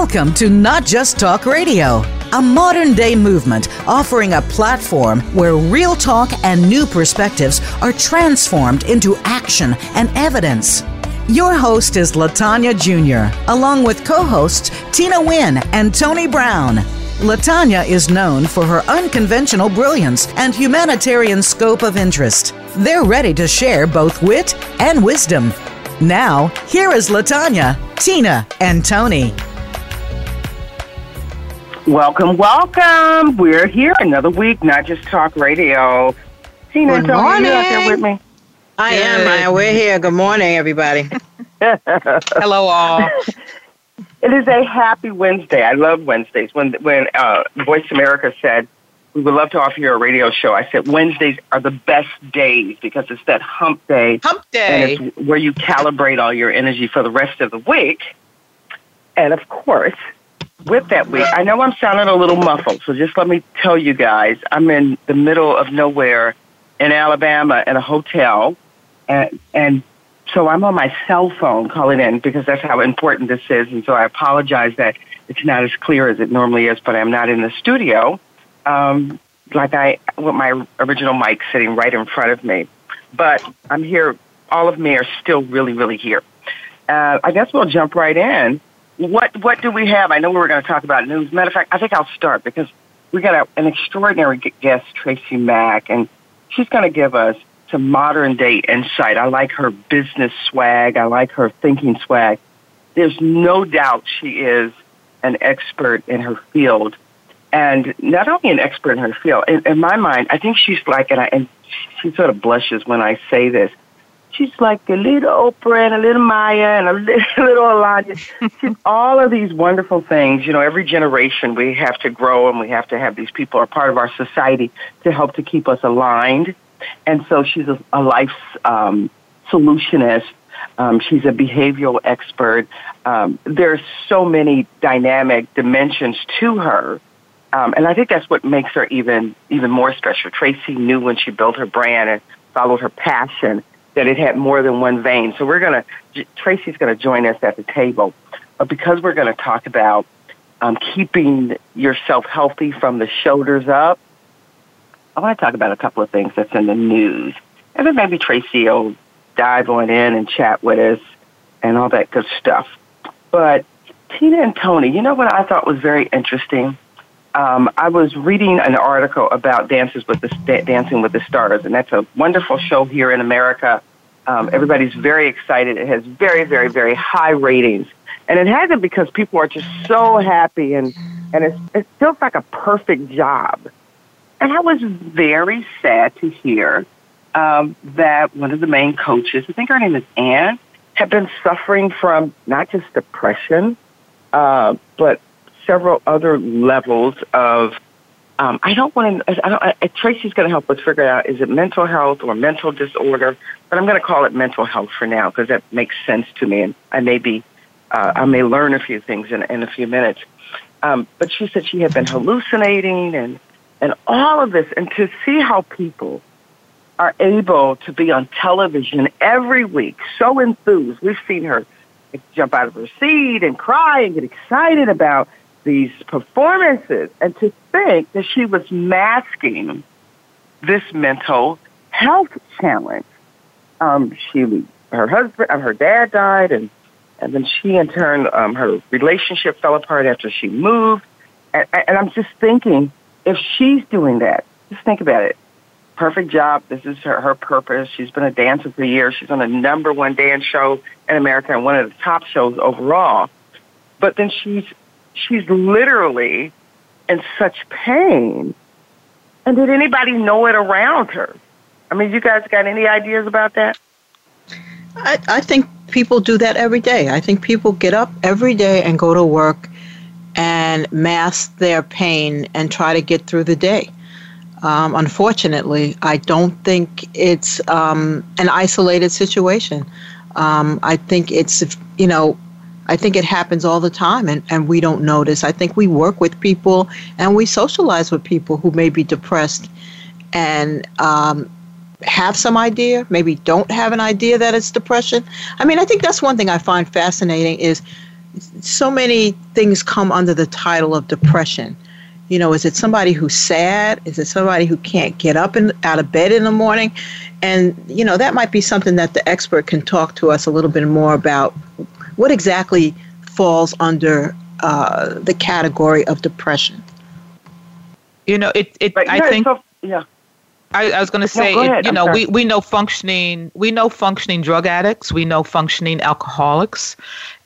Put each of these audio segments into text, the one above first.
Welcome to Not Just Talk Radio, a modern day movement offering a platform where real talk and new perspectives are transformed into action and evidence. Your host is Latanya Jr., along with co hosts Tina Wynn and Tony Brown. Latanya is known for her unconventional brilliance and humanitarian scope of interest. They're ready to share both wit and wisdom. Now, here is Latanya, Tina, and Tony. Welcome, welcome. We're here another week, not just talk radio. Tina Good Tony, morning. you out there with me? I am. I, we're here. Good morning, everybody. Hello, all. It is a happy Wednesday. I love Wednesdays. When when uh, Voice America said we would love to offer you a radio show, I said Wednesdays are the best days because it's that hump day, Hump day. and it's where you calibrate all your energy for the rest of the week. And of course, with that week, I know I'm sounding a little muffled, so just let me tell you guys, I'm in the middle of nowhere in Alabama in a hotel, and and so I'm on my cell phone calling in because that's how important this is, and so I apologize that it's not as clear as it normally is, but I'm not in the studio, um, like I with my original mic sitting right in front of me, but I'm here. All of me are still really, really here. Uh, I guess we'll jump right in. What what do we have? I know we were going to talk about news. Matter of fact, I think I'll start because we got a, an extraordinary guest, Tracy Mack, and she's going to give us some modern day insight. I like her business swag. I like her thinking swag. There's no doubt she is an expert in her field, and not only an expert in her field. In, in my mind, I think she's like, and I and she sort of blushes when I say this. She's like a little Oprah and a little Maya and a little, little Alanya. She's all of these wonderful things. You know, every generation we have to grow and we have to have these people are part of our society to help to keep us aligned. And so she's a, a life um, solutionist. Um, she's a behavioral expert. Um, there's so many dynamic dimensions to her. Um, and I think that's what makes her even even more special. Tracy knew when she built her brand and followed her passion that it had more than one vein. So we're gonna Tracy's gonna join us at the table, but because we're gonna talk about um, keeping yourself healthy from the shoulders up, I want to talk about a couple of things that's in the news, and then maybe Tracy will dive on in and chat with us and all that good stuff. But Tina and Tony, you know what I thought was very interesting? Um, I was reading an article about Dances with the Dancing with the Stars, and that's a wonderful show here in America. Um, everybody's very excited. It has very, very, very high ratings, and it has it because people are just so happy, and and it's, it feels like a perfect job. And I was very sad to hear um, that one of the main coaches, I think her name is Anne, had been suffering from not just depression, uh, but several other levels of. Um, I don't want to. I don't, I, Tracy's going to help us figure out is it mental health or mental disorder, but I'm going to call it mental health for now because that makes sense to me, and I may be, uh, I may learn a few things in, in a few minutes. Um, but she said she had been hallucinating and and all of this, and to see how people are able to be on television every week, so enthused. We've seen her jump out of her seat and cry and get excited about these performances, and to think that she was masking this mental health challenge. Um, she, her husband, uh, her dad died, and and then she, in turn, um, her relationship fell apart after she moved. And, and I'm just thinking, if she's doing that, just think about it. Perfect job. This is her, her purpose. She's been a dancer for years. She's on the number one dance show in America and one of the top shows overall. But then she's she's literally in such pain. And did anybody know it around her? I mean, you guys got any ideas about that? I, I think people do that every day. I think people get up every day and go to work and mask their pain and try to get through the day. Um, unfortunately, I don't think it's um, an isolated situation. Um, I think it's, you know, I think it happens all the time and, and we don't notice. I think we work with people and we socialize with people who may be depressed and um, have some idea, maybe don't have an idea that it's depression. I mean, I think that's one thing I find fascinating is so many things come under the title of depression. You know, is it somebody who's sad? Is it somebody who can't get up and out of bed in the morning? And you know, that might be something that the expert can talk to us a little bit more about. What exactly falls under uh, the category of depression? You know, it. it But, I yeah, think. so- yeah. I, I was going to say, go it- you I'm know, sorry. we, we know functioning, we know functioning drug addicts, we know functioning alcoholics,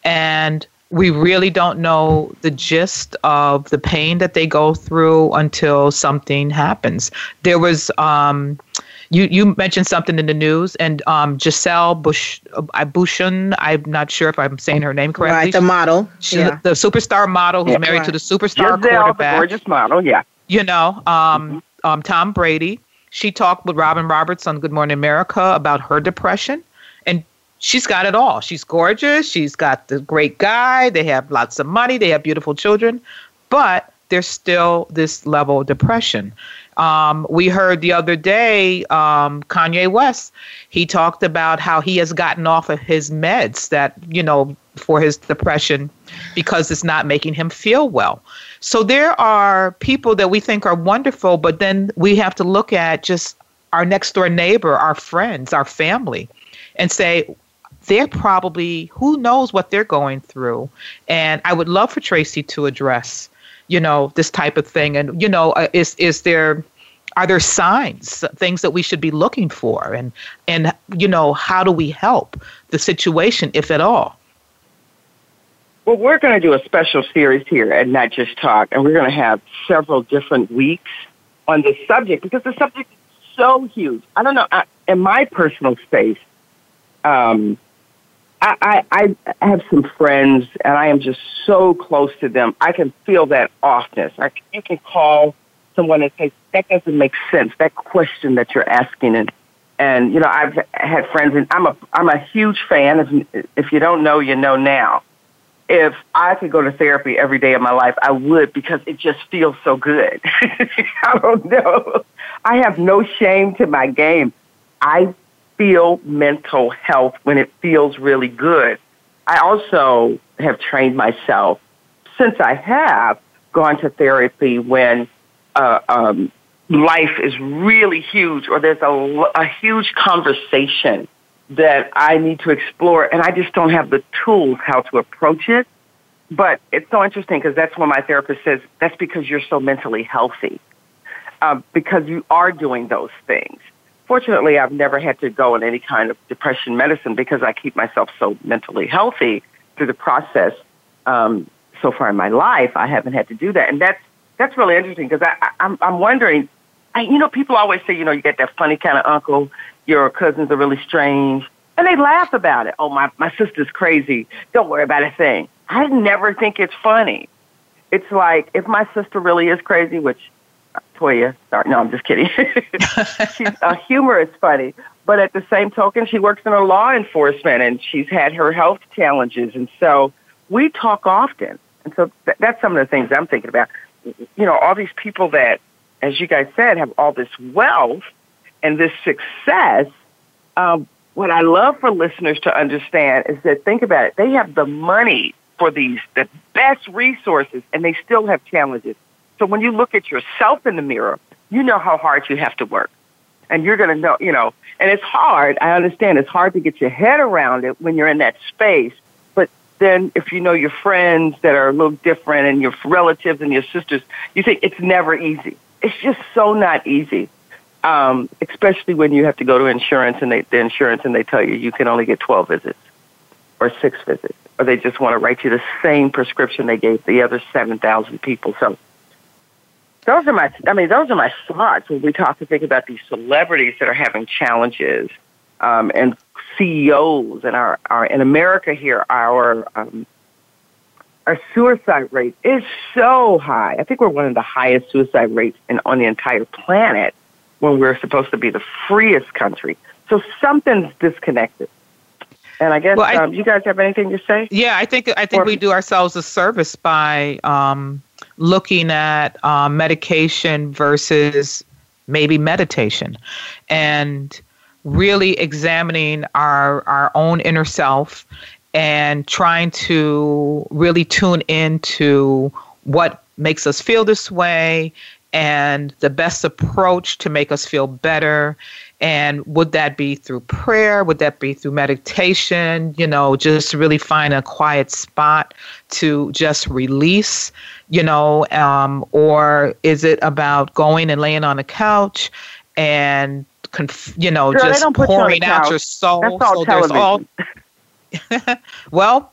and we really don't know the gist of the pain that they go through until something happens. There was, um, you you mentioned something in the news, and um, Gisele Bush, uh, Bushin, I'm not sure if I'm saying her name correctly. Right, the model. She- yeah. the superstar model who's Yeah, married right. to the superstar Gisele, the quarterback gorgeous model, yeah. you know, um, um, Tom Brady. She talked with Robin Roberts on Good Morning America about her depression, and she's got it all. She's gorgeous. She's got the great guy. They have lots of money. They have beautiful children, but there's still this level of depression. Um, we heard the other day um, Kanye West. He talked about how he has gotten off of his meds that you know for his depression because it's not making him feel well. So there are people that we think are wonderful, but then we have to look at just our next door neighbor, our friends, our family, and say, they're probably, who knows what they're going through. And I would love for Tracy to address, you know, this type of thing. And, you know, uh, is, is there, are there signs, things that we should be looking for? And, and, you know, how do we help the situation, if at all? Well, we're going to do a special series here at Not Just Talk, and we're going to have several different weeks on this subject because the subject is so huge. I don't know. I, in my personal space, um, I, I, I have some friends, and I am just so close to them. I can feel that offness. I, you can call someone and say, "That doesn't make sense." That question that you're asking, and and you know, I've had friends, and I'm a I'm a huge fan. If if you don't know, you know now if I could go to therapy every day of my life, I would because it just feels so good. I don't know. I have no shame to my game. I feel mental health when it feels really good. I also have trained myself since I have gone to therapy when uh, um, life is really huge or there's a, a huge conversation that I need to explore, and I just don't have the tools how to approach it. But it's so interesting because that's when my therapist says that's because you're so mentally healthy, um, because you are doing those things. Fortunately, I've never had to go on any kind of depression medicine because I keep myself so mentally healthy through the process. Um, so far in my life, I haven't had to do that, and that's that's really interesting because I, I, I'm I'm wondering. I, you know, people always say, you know, you get that funny kind of uncle your cousins are really strange. And they laugh about it. Oh, my, my sister's crazy. Don't worry about a thing. I never think it's funny. It's like, if my sister really is crazy, which, Toya, sorry, no, I'm just kidding. she's, uh, humor is funny. But at the same token, she works in a law enforcement and she's had her health challenges. And so we talk often. And so th- that's some of the things I'm thinking about. You know, all these people that, as you guys said, have all this wealth and this success, um, what I love for listeners to understand is that think about it, they have the money for these, the best resources, and they still have challenges. So when you look at yourself in the mirror, you know how hard you have to work. And you're going to know, you know, and it's hard. I understand it's hard to get your head around it when you're in that space. But then if you know your friends that are a little different and your relatives and your sisters, you think it's never easy. It's just so not easy um, especially when you have to go to insurance and they, the insurance and they tell you you can only get 12 visits or six visits, or they just want to write you the same prescription they gave the other 7,000 people. So those are my, I mean, those are my thoughts when we talk to think about these celebrities that are having challenges um, and CEOs and our, our, in America here, our, um, our suicide rate is so high. I think we're one of the highest suicide rates in, on the entire planet when we're supposed to be the freest country. So something's disconnected. And I guess Well, I- um, you guys have anything to say? Yeah, I think I think Or- we do ourselves a service by um, looking at um, medication versus maybe meditation, and really examining our our own inner self and trying to really tune into what makes us feel this way and the best approach to make us feel better. And would that be through prayer? Would that be through meditation? You know, just really find a quiet spot to just release, you know, um, or is it about going and laying on the couch and, conf- you know, Girl, just pouring you out your soul? That's all so television. All, well,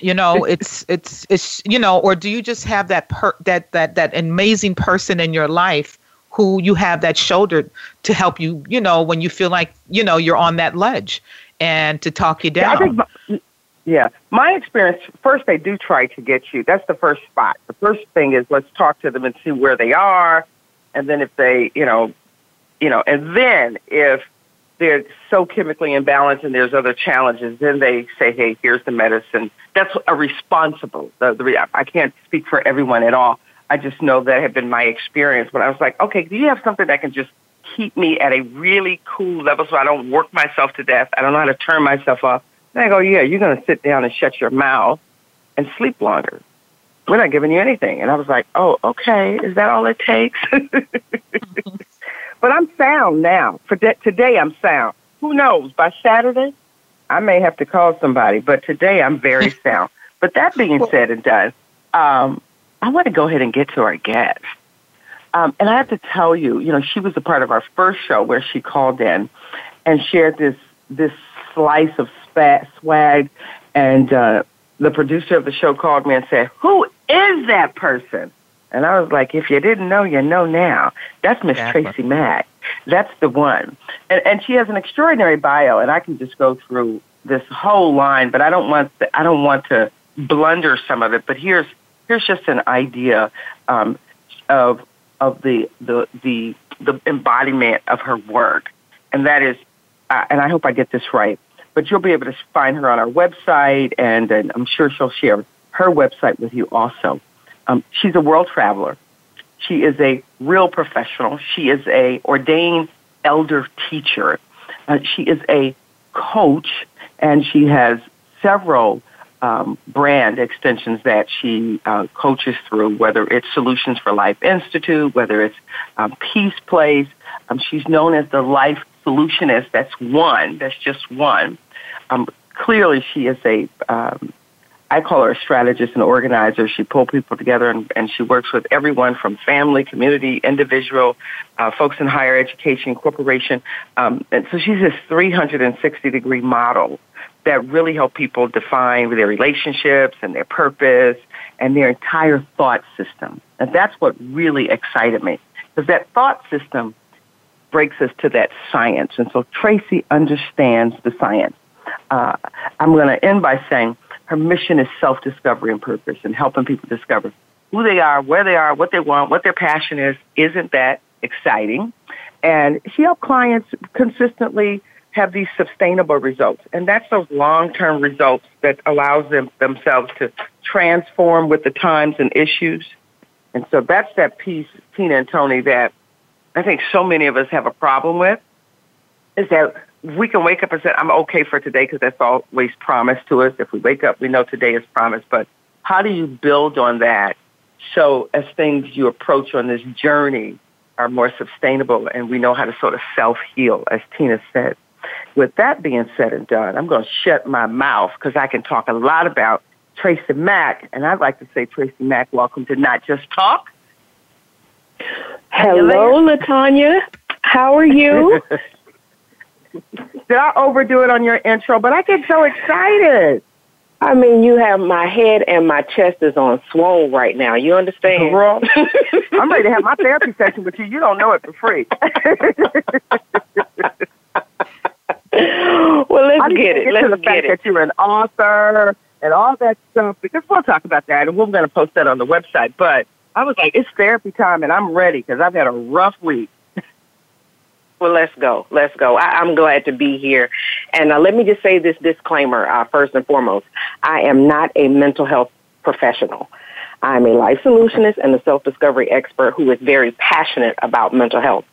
you know it's it's it's you know or do you just have that per that that that amazing person in your life who you have that shoulder to help you you know when you feel like you know you're on that ledge and to talk you down yeah, I think my, yeah my experience first they do try to get you that's the first spot the first thing is let's talk to them and see where they are and then if they you know you know and then if they're so chemically imbalanced and there's other challenges, then they say, hey, here's the medicine. That's a responsible. The, the, I can't speak for everyone at all. I just know that had been my experience But I was like, okay, do you have something that can just keep me at a really cool level so I don't work myself to death? I don't know how to turn myself off. And I go, yeah, you're going to sit down and shut your mouth and sleep longer. We're not giving you anything. And I was like, oh, okay, is that all it takes? But I'm sound now. For de- today, I'm sound. Who knows? By Saturday, I may have to call somebody. But today, I'm very sound. But that being said and done, um, I want to go ahead and get to our guest. Um, and I have to tell you, you know, she was a part of our first show where she called in and shared this this slice of swag. And uh, the producer of the show called me and said, "Who is that person?" And I was like, if you didn't know, you know now. That's Miss exactly. Tracy Mack. That's the one. And, and she has an extraordinary bio, and I can just go through this whole line, but I don't want the, I don't want to blunder some of it. But here's here's just an idea um, of of the, the the the embodiment of her work, and that is, uh, and I hope I get this right. But you'll be able to find her on our website, and, and I'm sure she'll share her website with you also. Um, she's a world traveler. She is a real professional. She is a ordained elder teacher. Uh, she is a coach, and she has several um, brand extensions that she uh, coaches through, whether it's Solutions for Life Institute, whether it's um, Peace Place. Um, she's known as the Life Solutionist. That's one. That's just one. Um, clearly, she is a um, I call her a strategist and organizer. She pulls people together and, and she works with everyone from family, community, individual, uh, folks in higher education, corporation. Um, and so she's this 360 degree model that really help people define their relationships and their purpose and their entire thought system. And that's what really excited me because that thought system breaks us to that science. And so Tracy understands the science. Uh, I'm going to end by saying her mission is self discovery and purpose and helping people discover who they are, where they are, what they want, what their passion is. Isn't that exciting? And she helps clients consistently have these sustainable results. And that's those long term results that allows them themselves to transform with the times and issues. And so that's that piece, Tina and Tony, that I think so many of us have a problem with is that we can wake up and say, I'm okay for today because that's always promised to us. If we wake up, we know today is promised. But how do you build on that so as things you approach on this journey are more sustainable and we know how to sort of self-heal, as Tina said. With that being said and done, I'm going to shut my mouth because I can talk a lot about Tracy Mack. And I'd like to say, Tracy Mack, welcome to Not Just Talk. Hello, Latanya. How are you? Did I overdo it on your intro? But I get so excited. I mean, you have my head and my chest is on swole right now. You understand? Girl, I'm ready to have my therapy session with you. You don't know it for free. well, let's I get it. Get let's to the get fact it. that you're an author and all that stuff because we'll talk about that and we're going to post that on the website. But I was like, it's therapy time and I'm ready because I've had a rough week. Well, let's go. Let's go. I, am glad to be here. And uh, let me just say this disclaimer uh, first and foremost. I am not a mental health professional. I'm a life solutionist and a self discovery expert who is very passionate about mental health.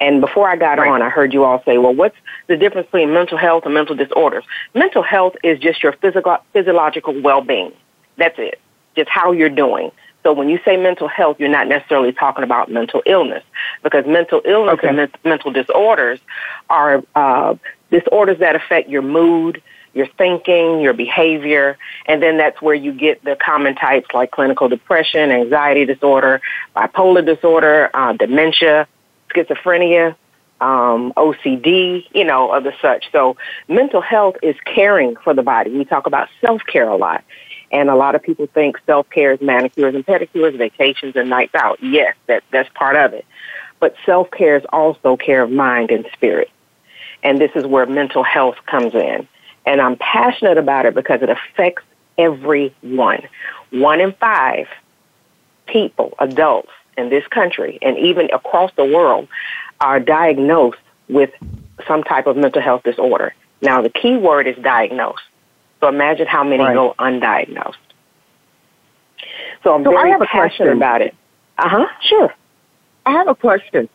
And before I got Right. on, I heard you all say, well, what's the difference between mental health and mental disorders? Mental health is just your physical, physiological well-being. That's it. Just how you're doing. So when you say mental health, you're not necessarily talking about mental illness because mental illness Okay. and men- mental disorders are uh, disorders that affect your mood, your thinking, your behavior, and then that's where you get the common types like clinical depression, anxiety disorder, bipolar disorder, uh, dementia, schizophrenia, um, OCD, you know, other such. So mental health is caring for the body. We talk about self-care a lot. And a lot of people think self-care is manicures and pedicures, vacations and nights out. Yes, that, that's part of it. But self-care is also care of mind and spirit. And this is where mental health comes in. And I'm passionate about it because it affects everyone. One in five people, adults in this country, and even across the world, are diagnosed with some type of mental health disorder. Now, the key word is diagnosed. So imagine how many Right. go undiagnosed. So I'm So I very have a passionate question. about it. Uh huh. Sure. I have a question.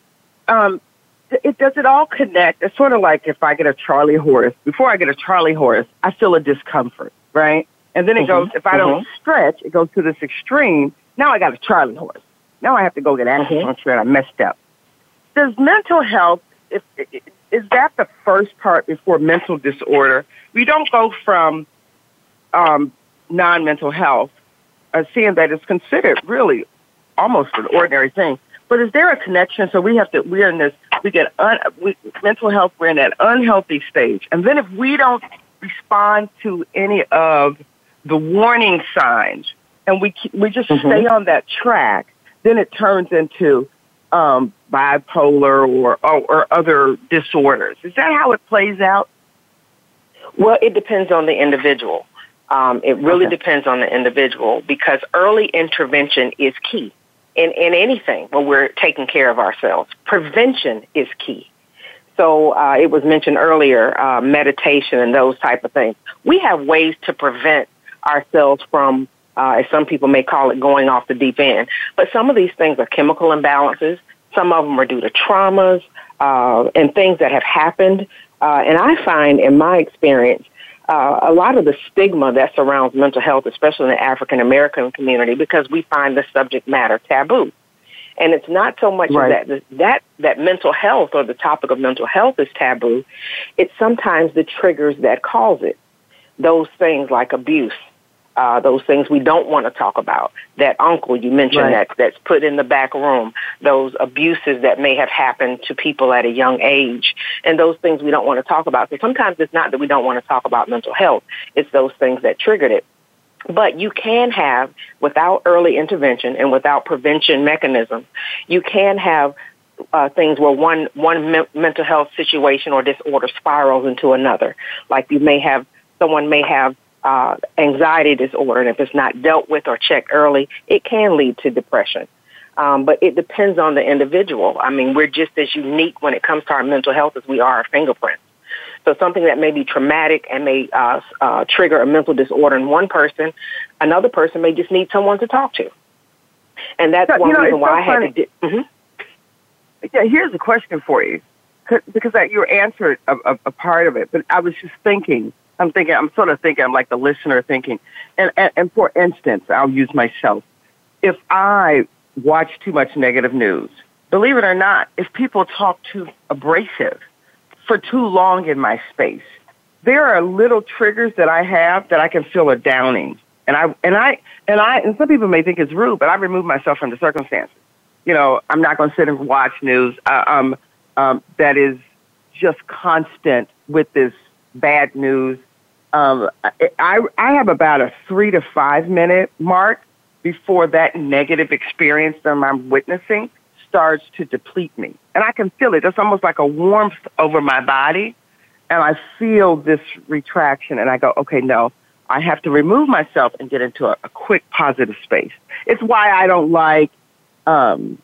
Um, it does it all connect? It's sort of like if I get a Charlie horse. Before I get a Charlie horse, I feel a discomfort, right? And then it Mhm, goes. If I don't stretch, it goes to this extreme. Now I got a Charlie horse. Now I have to go get acupuncture, and I messed up. Does mental health? If, is that the first part before mental disorder? We don't go from um, non-mental health, uh, seeing that it's considered really almost an ordinary thing. But is there a connection? So we have to. We're in this. We get un, we, mental health. We're in that unhealthy stage, and then if we don't respond to any of the warning signs, and we we just Mhm. stay on that track, then it turns into um, bipolar or, or or other disorders. Is that how it plays out? Well, it depends on the individual. Um, it really Okay. depends on the individual because early intervention is key in, in anything when we're taking care of ourselves. Prevention is key. So uh, it was mentioned earlier, uh, meditation and those type of things. We have ways to prevent ourselves from, uh, as some people may call it, going off the deep end. But some of these things are chemical imbalances. Some of them are due to traumas uh, and things that have happened. Uh, and I find, in my experience, uh, a lot of the stigma that surrounds mental health, especially in the African American community, because we find the subject matter taboo. And it's not so much Right. that that that mental health or the topic of mental health is taboo. It's sometimes the triggers that cause it. Those things like abuse, uh, those things we don't want to talk about. That uncle you mentioned Right. that that's put in the back room. Those abuses that may have happened to people at a young age, and those things we don't want to talk about. So sometimes it's not that we don't want to talk about mental health; it's those things that triggered it. But you can have, without early intervention and without prevention mechanisms, you can have uh, things where one one me- mental health situation or disorder spirals into another. Like you may have someone may have uh, anxiety disorder, and if it's not dealt with or checked early, it can lead to depression. Um, but it depends on the individual. I mean, we're just as unique when it comes to our mental health as we are our fingerprints. So something that may be traumatic and may uh, uh, trigger a mental disorder in one person, another person may just need someone to talk to. And that's you one know, reason why so I had funny. to. Di- hmm Yeah, here's a question for you, because that you answered a, a, a part of it, but I was just thinking. I'm thinking. I'm sort of thinking. I'm like the listener thinking. And and, and for instance, I'll use myself. If I watch too much negative news, believe it or not, if people talk too abrasive for too long in my space, there are little triggers that I have that I can feel a downing. And I and I and I and some people may think it's rude, but I remove myself from the circumstances you know, I'm not going to sit and watch news uh, um, um, that is just constant with this bad news. Um, I, I have about a three to five minute mark before that negative experience that I'm witnessing starts to deplete me. And I can feel it. It's almost like a warmth over my body. And I feel this retraction and I go, okay, no, I have to remove myself and get into a, a quick positive space. It's why I don't like um,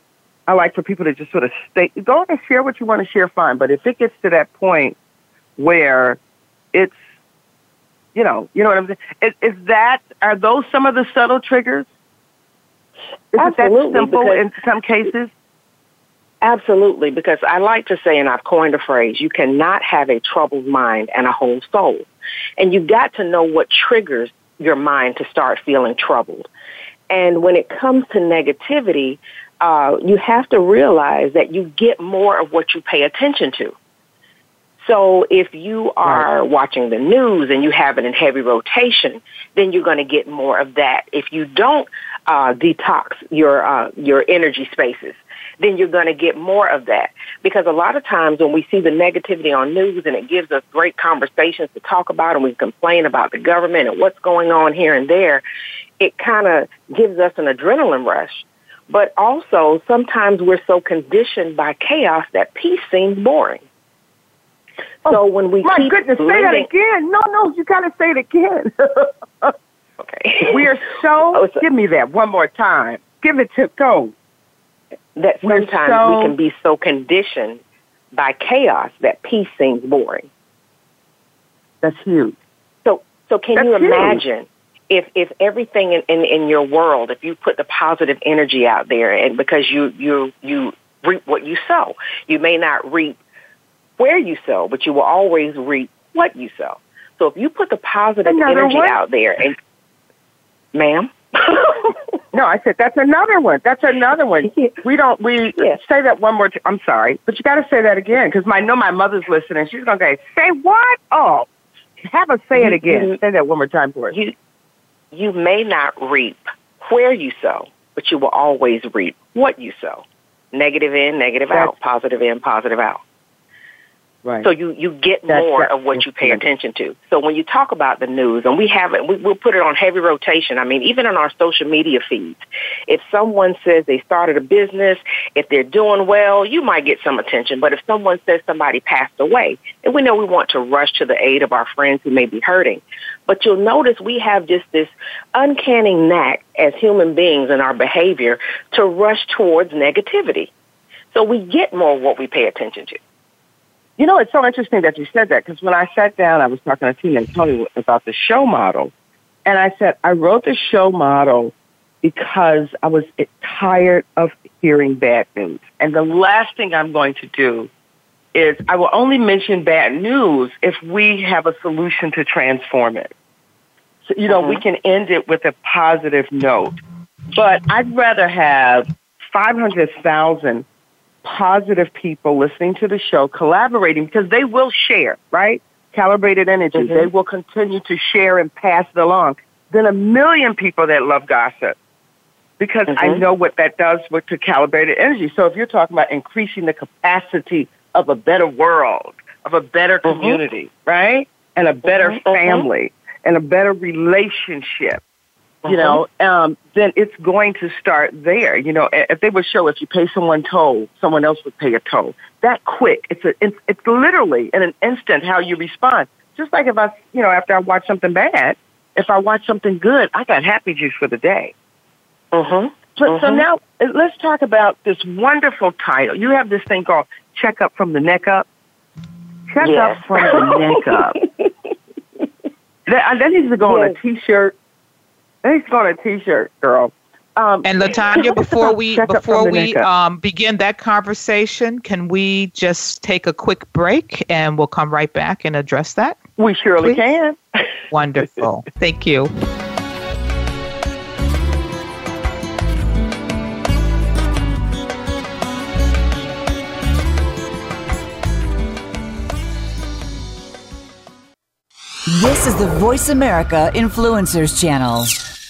I like for people to just sort of stay, go and share what you want to share, fine. But if it gets to that point where it's, you know, you know what I'm saying? Is, is that, are those some of the subtle triggers? Is that simple in some cases? Absolutely, because I like to say, and I've coined a phrase, you cannot have a troubled mind and a whole soul. And you've got to know what triggers your mind to start feeling troubled. And when it comes to negativity, uh, you have to realize that you get more of what you pay attention to. So if you are watching the news and you have it in heavy rotation, then you're going to get more of that. If you don't uh, detox your uh, your energy spaces, then you're going to get more of that. Because a lot of times when we see the negativity on news and it gives us great conversations to talk about and we complain about the government and what's going on here and there, it kind of gives us an adrenaline rush. But also, sometimes we're so conditioned by chaos that peace seems boring. Oh, so when we my keep goodness, living, say that again. No, no, you got to say it again. okay. We are so, oh. Give me that one more time. Give it to go. That sometimes so, we can be so conditioned by chaos that peace seems boring. That's huge. So, so can That's you imagine huge. if if everything in, in in your world, if you put the positive energy out there, and because you you you reap what you sow, you may not reap where you sow, but you will always reap what you sow. So if you put the positive Another energy one? out there and ma'am no, I said that's another one. That's another one. We don't. We yeah. say that one more. T- I'm sorry, but you got to say that again because I know my mother's listening. She's gonna say, "Say what? Oh, have us say it again. You, say that one more time for us." You, you may not reap where you sow, but you will always reap what you sow. Negative in, negative that's, out. Positive in, positive out. Right. So you, you get That's more of what you pay attention to. So when you talk about the news, and we have it, we, we'll put it on heavy rotation. I mean, even in our social media feeds, if someone says they started a business, if they're doing well, you might get some attention. But if someone says somebody passed away, and we know we want to rush to the aid of our friends who may be hurting, but you'll notice we have just this uncanny knack as human beings in our behavior to rush towards negativity. So we get more of what we pay attention to. You know, it's so interesting that you said that because when I sat down, I was talking to Tina and Tony about the show model. And I said, I wrote the show model because I was tired of hearing bad news. And the last thing I'm going to do is I will only mention bad news if we have a solution to transform it. So, you know, mm-hmm. we can end it with a positive note. But I'd rather have 500,000 positive people listening to the show, collaborating because they will share, right? Calibrated energy. Mm-hmm. They will continue to share and pass it along. Then a million people that love gossip because mm-hmm. I know what that does with to calibrated energy. So if you're talking about increasing the capacity of a better world, of a better mm-hmm. community, mm-hmm. right? And a better mm-hmm. Mm-hmm. family and a better relationship, you know, uh-huh. um, then it's going to start there. You know, if they would show if you pay someone toll, someone else would pay a toll. That quick. It's a, it's, it's literally in an instant how you respond. Just like if I, you know, after I watch something bad, if I watch something good, I got happy juice for the day. Uh-huh. So, uh-huh. so now uh, let's talk about this wonderful title. You have this thing called Check Up from the Neck Up. Check yes. Up from the Neck Up. that, that needs to go yes. on a T-shirt He's got a T-shirt, girl. Um, and Latanya, before we before we um, begin that conversation, can we just take a quick break and we'll come right back and address that? We surely Please? can. Wonderful. Thank you. This is the Voice America Influencers Channel.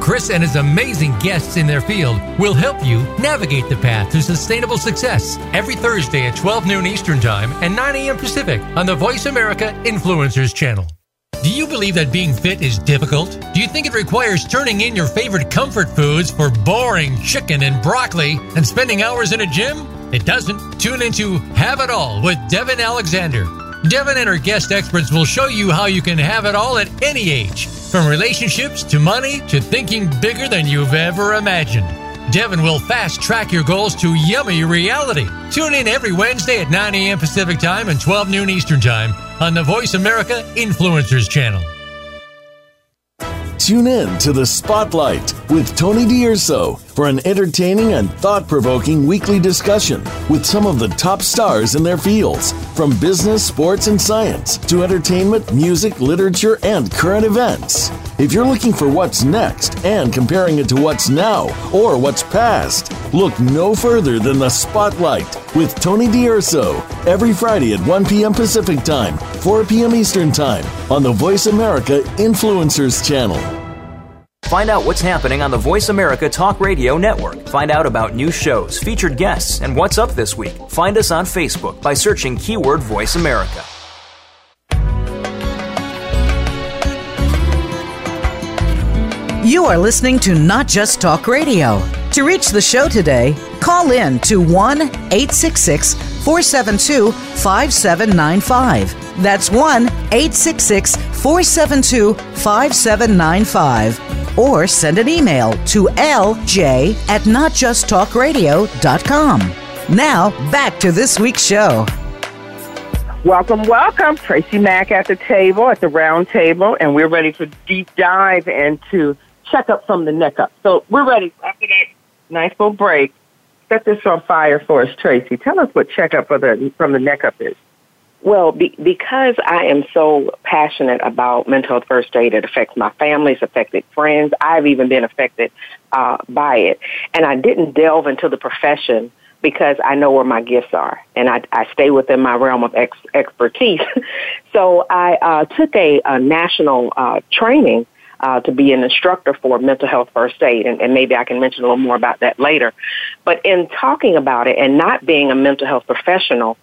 Chris and his amazing guests in their field will help you navigate the path to sustainable success every Thursday at 12 noon Eastern Time and 9 a.m. Pacific on the Voice America Influencers channel. Do you believe that being fit is difficult? Do you think it requires turning in your favorite comfort foods for boring chicken and broccoli and spending hours in a gym? It doesn't. Tune into Have It All with Devin Alexander. Devin and her guest experts will show you how you can have it all at any age From relationships to money to thinking bigger than you've ever imagined. Devin will fast track your goals to yummy reality. Tune in every Wednesday at 9 a.m. Pacific Time and 12 noon Eastern Time on the Voice America Influencers Channel. Tune in to the Spotlight with Tony D'Urso for an entertaining and thought provoking weekly discussion with some of the top stars in their fields, from business, sports, and science to entertainment, music, literature, and current events. If you're looking for what's next and comparing it to what's now or what's past, look no further than the Spotlight with Tony D'Urso every Friday at 1 p.m. Pacific Time, 4 p.m. Eastern Time on the Voice America Influencers Channel. Find out what's happening on the Voice America Talk Radio Network. Find out about new shows, featured guests, and what's up this week. Find us on Facebook by searching keyword Voice America. You are listening to Not Just Talk Radio. To reach the show today, call in to 1 866 472 5795. That's 1 866 472 5795. Or send an email to lj at notjusttalkradio.com. Now, back to this week's show. Welcome, welcome. Tracy Mack at the table, at the round table, and we're ready to deep dive into checkup from the neck up. So we're ready after that nice little break. Set this on fire for us, Tracy. Tell us what checkup for the, from the neck up is. Well, be, because I am so passionate about mental health first aid, it affects my family, it's affected friends. I've even been affected uh, by it. And I didn't delve into the profession because I know where my gifts are and I, I stay within my realm of ex- expertise. so I uh, took a, a national uh, training uh, to be an instructor for mental health first aid, and, and maybe I can mention a little more about that later. But in talking about it and not being a mental health professional,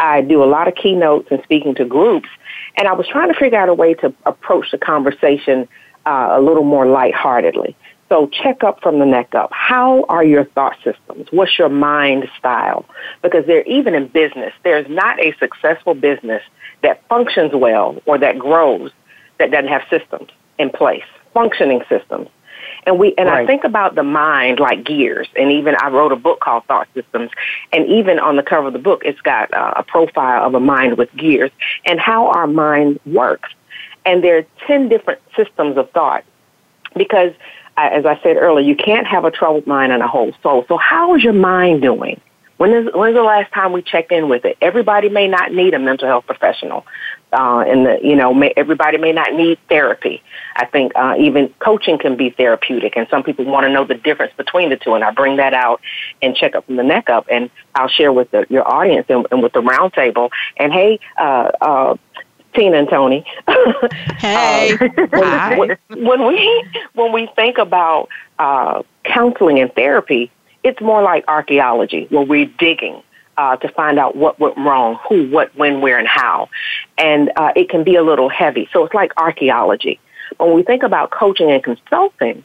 I do a lot of keynotes and speaking to groups, and I was trying to figure out a way to approach the conversation uh, a little more lightheartedly. So check up from the neck up. How are your thought systems? What's your mind style? Because there, even in business, there's not a successful business that functions well or that grows that doesn't have systems in place, functioning systems. And we and right. I think about the mind like gears. And even I wrote a book called Thought Systems. And even on the cover of the book, it's got uh, a profile of a mind with gears and how our mind works. And there are ten different systems of thought because, uh, as I said earlier, you can't have a troubled mind and a whole soul. So how is your mind doing? When is when's the last time we checked in with it? Everybody may not need a mental health professional, uh, and the, you know may, everybody may not need therapy. I think uh, even coaching can be therapeutic, and some people want to know the difference between the two. And I bring that out and check up from the neck up, and I'll share with the, your audience and, and with the roundtable. And hey, uh, uh, Tina and Tony. hey, uh, when, when, we when we think about uh, counseling and therapy, it's more like archaeology where we're digging uh, to find out what went wrong, who, what, when, where, and how. And uh, it can be a little heavy. So it's like archaeology. When we think about coaching and consulting,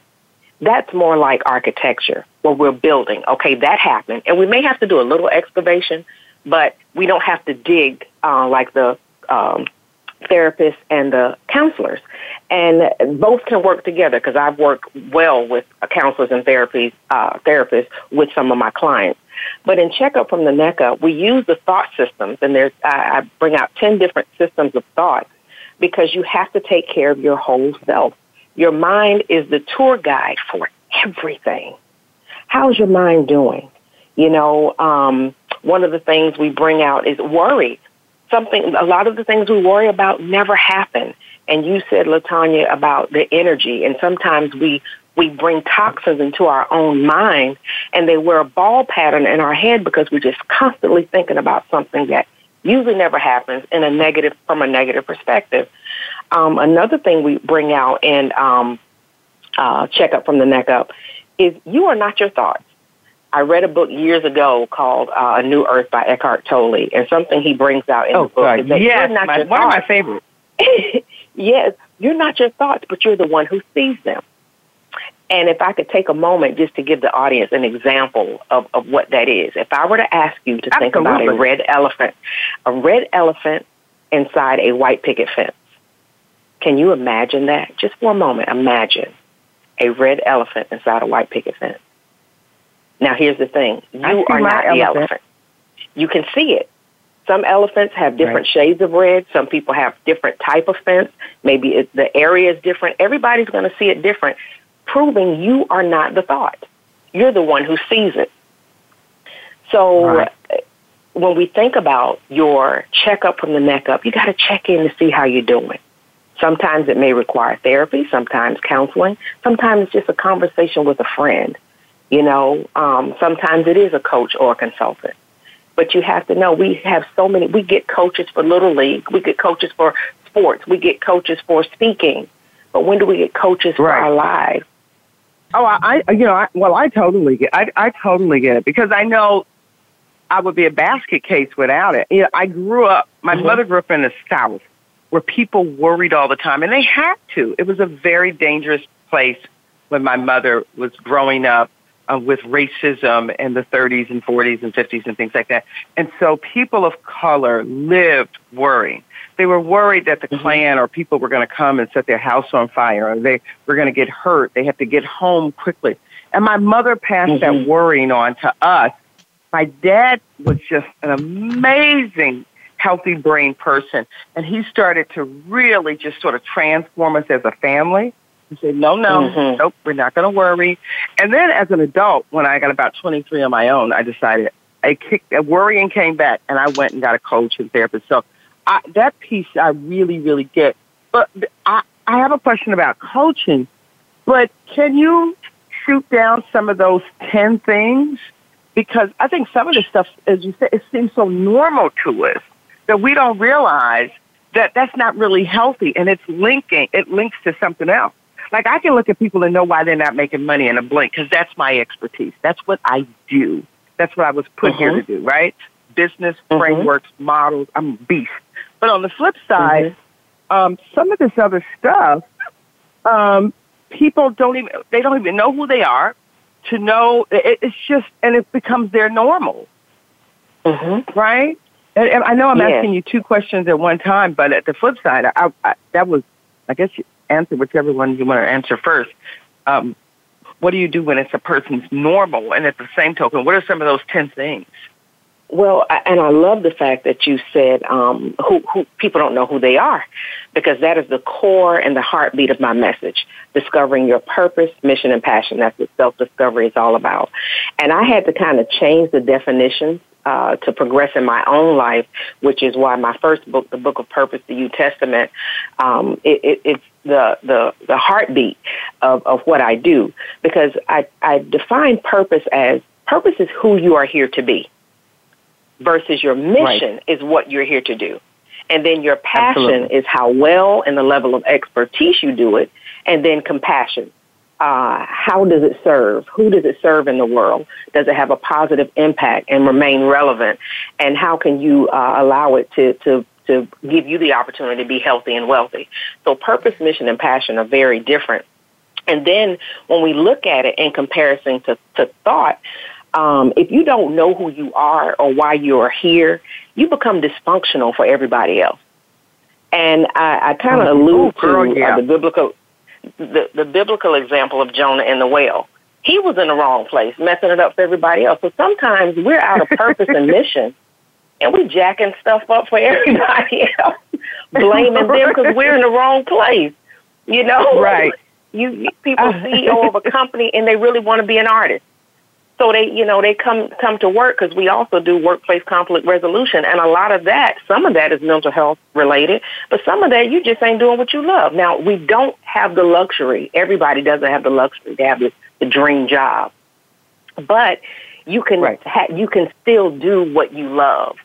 that's more like architecture where we're building. Okay, that happened. And we may have to do a little excavation, but we don't have to dig uh, like the um, therapists and the counselors. And both can work together because I've worked well with counselors and therapies, uh, therapists with some of my clients. But in checkup from the neck up, we use the thought systems, and there's I, I bring out ten different systems of thought because you have to take care of your whole self. Your mind is the tour guide for everything. How's your mind doing? You know, um, one of the things we bring out is worry something, a lot of the things we worry about never happen. And you said, Latanya, about the energy, and sometimes we we bring toxins into our own mind, and they wear a ball pattern in our head because we're just constantly thinking about something that usually never happens in a negative from a negative perspective. Um, another thing we bring out and um, uh, check up from the neck up is you are not your thoughts. I read a book years ago called uh, A New Earth by Eckhart Tolle, and something he brings out in oh, the book God. is that yes, you're not my, your one thoughts. of my favorites. yes, you're not your thoughts, but you're the one who sees them. And if I could take a moment just to give the audience an example of, of what that is. If I were to ask you to Absolutely. think about a red elephant, a red elephant inside a white picket fence, Can you imagine that? Just for a moment, imagine a red elephant inside a white picket fence. Now, here's the thing you are not the elephant. elephant. You can see it. Some elephants have different right. shades of red. Some people have different type of fence. Maybe it, the area is different. Everybody's going to see it different, proving you are not the thought. You're the one who sees it. So right. Uh, when we think about your checkup from the neck up, you got to check in to see how you're doing. Sometimes it may require therapy, sometimes counseling, sometimes it's just a conversation with a friend. You know, um, sometimes it is a coach or a consultant. But you have to know we have so many. We get coaches for little league. We get coaches for sports. We get coaches for speaking. But when do we get coaches for our lives? Oh, I, you know, I, well, I totally get, I, I totally get it because I know I would be a basket case without it. You know, I grew up. My mm-hmm. mother grew up in the South, where people worried all the time, and they had to. It was a very dangerous place when my mother was growing up uh, with racism in the 30s and 40s and 50s and things like that. And so people of color lived worrying. They were worried that the mm-hmm. Klan or people were going to come and set their house on fire or they were going to get hurt. They had to get home quickly. And my mother passed mm-hmm. that worrying on to us. My dad was just an amazing healthy brain person and he started to really just sort of transform us as a family and said, no, no, mm-hmm. nope, we're not going to worry. And then as an adult, when I got about 23 on my own, I decided I kicked, worrying came back and I went and got a coach and therapist. So I, that piece I really, really get. But I, I have a question about coaching, but can you shoot down some of those 10 things? Because I think some of the stuff, as you said, it seems so normal to us that we don't realize that that's not really healthy and it's linking, it links to something else. Like I can look at people and know why they're not making money in a blink because that's my expertise. That's what I do. That's what I was put here to mm-hmm. do, right? Business mm-hmm. frameworks, models. I'm a beast. But on the flip side, mm-hmm. um, some of this other stuff, um, people don't even they don't even know who they are. To know it, it's just and it becomes their normal, right? And, and, I know I'm asking you two questions at one time, but at the flip side, I, I, that was I guess answer whichever one you want to answer first. Um, what do you do when it's a person's normal? And at the same token, what are some of those 10 things? Well, and I love the fact that you said um, who, who people don't know who they are, because that is the core and the heartbeat of my message: discovering your purpose, mission, and passion. That's what self-discovery is all about. And I had to kind of change the definitions uh, to progress in my own life, which is why my first book, the Book of Purpose, the New Testament, um, it, it, it's the, the, the heartbeat of, of what I do because I, I define purpose as purpose is who you are here to be versus your mission right. is what you're here to do. And then your passion Absolutely. is how well and the level of expertise you do it. And then compassion uh, how does it serve? Who does it serve in the world? Does it have a positive impact and remain relevant? And how can you uh, allow it to, to, to give you the opportunity to be healthy and wealthy? So purpose, mission, and passion are very different. And then when we look at it in comparison to, to thought, um, if you don't know who you are or why you are here, you become dysfunctional for everybody else. And I, I kind of oh, allude to uh, yeah. uh, the biblical the, the biblical example of Jonah and the whale. He was in the wrong place, messing it up for everybody else. So sometimes we're out of purpose and mission, and we're jacking stuff up for everybody else, blaming them because we're in the wrong place. You know, right? You people CEO oh, of a company and they really want to be an artist. So they, you know, they come come to work because we also do workplace conflict resolution, and a lot of that, some of that is mental health related, but some of that you just ain't doing what you love. Now we don't have the luxury. Everybody doesn't have the luxury to have the, the dream job, but you can right. ha- you can still do what you love.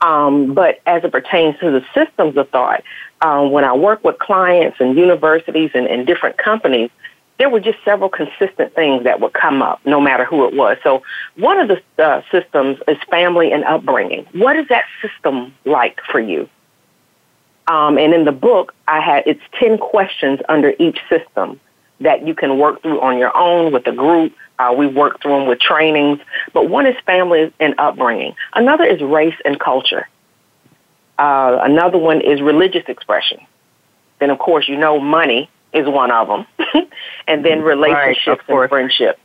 Um, but as it pertains to the systems of thought, um, when I work with clients and universities and, and different companies, there were just several consistent things that would come up no matter who it was. So one of the uh, systems is family and upbringing. What is that system like for you? Um, and in the book, I had it's ten questions under each system that you can work through on your own with a group. Uh, we work through them with trainings, but one is family and upbringing. Another is race and culture. Uh, another one is religious expression. then of course you know money is one of them, and then relationships right, and friendships,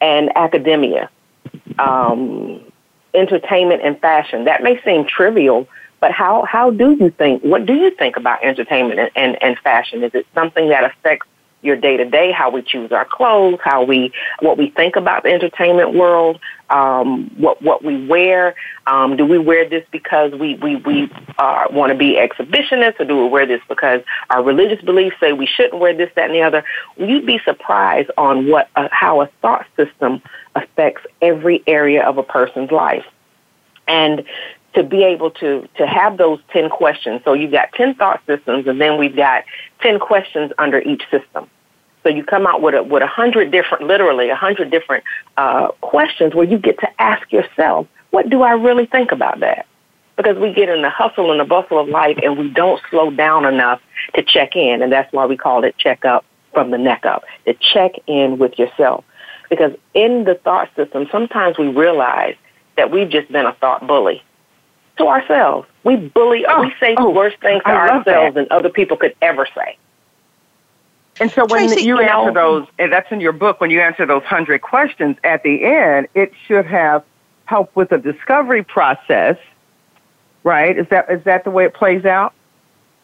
and academia, um, entertainment and fashion. That may seem trivial, but how how do you think? What do you think about entertainment and, and, and fashion? Is it something that affects your day to day, how we choose our clothes, how we what we think about the entertainment world, um, what what we wear. Um, do we wear this because we we we uh, want to be exhibitionists, or do we wear this because our religious beliefs say we shouldn't wear this, that, and the other? You'd be surprised on what uh, how a thought system affects every area of a person's life, and to be able to to have those 10 questions. So you've got 10 thought systems and then we've got 10 questions under each system. So you come out with a with a hundred different literally a hundred different uh, questions where you get to ask yourself what do i really think about that? Because we get in the hustle and the bustle of life and we don't slow down enough to check in and that's why we call it check up from the neck up to check in with yourself. Because in the thought system sometimes we realize that we've just been a thought bully to ourselves. We bully, oh, we say oh, worse things to ourselves than other people could ever say. And so when Tracy, you, you answer those, and that's in your book, when you answer those hundred questions at the end, it should have helped with the discovery process, right? Is that is that the way it plays out?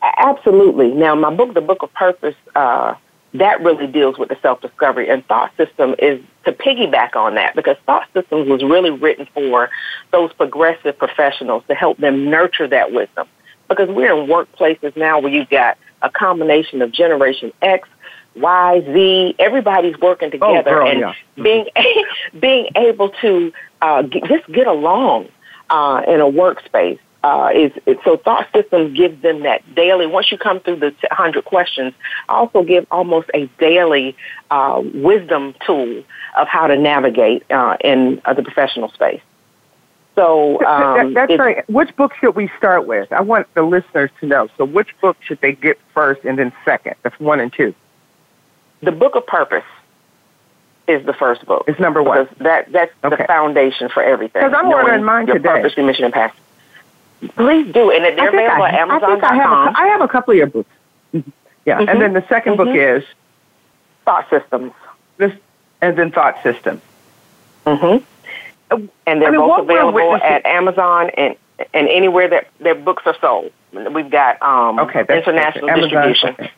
Absolutely. Now, my book, The Book of Purpose, uh, that really deals with the self-discovery and thought system is to piggyback on that because thought systems was really written for those progressive professionals to help them nurture that wisdom. Because we're in workplaces now where you've got a combination of generation x y z everybody's working oh, together oh, girl, and yeah. being being able to uh, get, just get along uh, in a workspace uh, is, so thought systems gives them that daily. Once you come through the hundred questions, I also give almost a daily uh, wisdom tool of how to navigate uh, in uh, the professional space. So um, that, that's right. Which book should we start with? I want the listeners to know. So, which book should they get first, and then second? That's one and two. The Book of Purpose is the first book. It's number one. Because that that's okay. the foundation for everything. Because I'm ordering mine your today. Purpose, your mission, and passion. Please do, and they're available I, at Amazon.com. I, I, have a, I have a couple of your books. Mm-hmm. Yeah, mm-hmm. and then the 2nd mm-hmm. book is Thought Systems. This, and then Thought Systems. Mm-hmm. And they're I mean, both available at Amazon and and anywhere that their books are sold. We've got um, okay, international Amazon, distribution. Okay.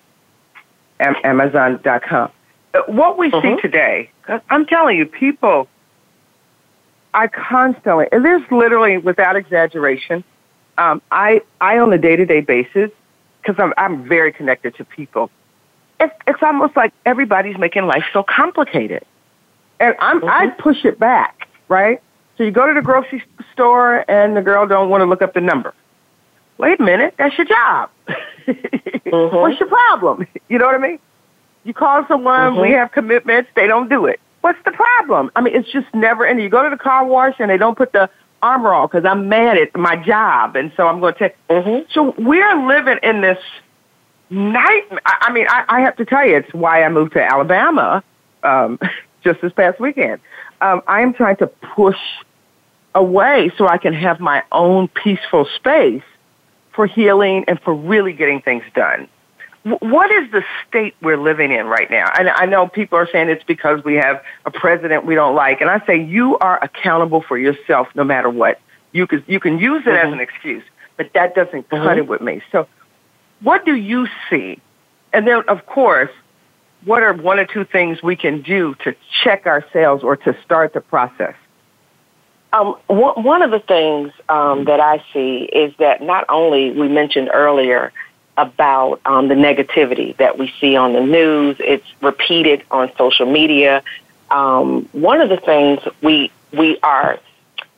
Am- Amazon.com. Uh, what we see mm-hmm. today, I'm telling you, people, I constantly, and there's literally, without exaggeration, um, I, I on a day to day basis, because I'm, I'm very connected to people, it's, it's almost like everybody's making life so complicated. And I'm, mm-hmm. I push it back, right? So you go to the grocery store and the girl don't want to look up the number. Wait a minute, that's your job. mm-hmm. What's your problem? You know what I mean? You call someone, mm-hmm. we have commitments, they don't do it. What's the problem? I mean, it's just never ending. You go to the car wash and they don't put the armor on because I'm mad at my job, and so I'm going to take. Mm-hmm. So we're living in this night. I mean, I, I have to tell you, it's why I moved to Alabama um, just this past weekend. Um, I am trying to push away so I can have my own peaceful space for healing and for really getting things done what is the state we're living in right now? And I know people are saying it's because we have a president we don't like, and I say you are accountable for yourself no matter what. You can you can use it mm-hmm. as an excuse, but that doesn't cut mm-hmm. it with me. So, what do you see? And then, of course, what are one or two things we can do to check ourselves or to start the process? Um, one of the things um, that I see is that not only we mentioned earlier about um, the negativity that we see on the news. It's repeated on social media. Um, one of the things we we are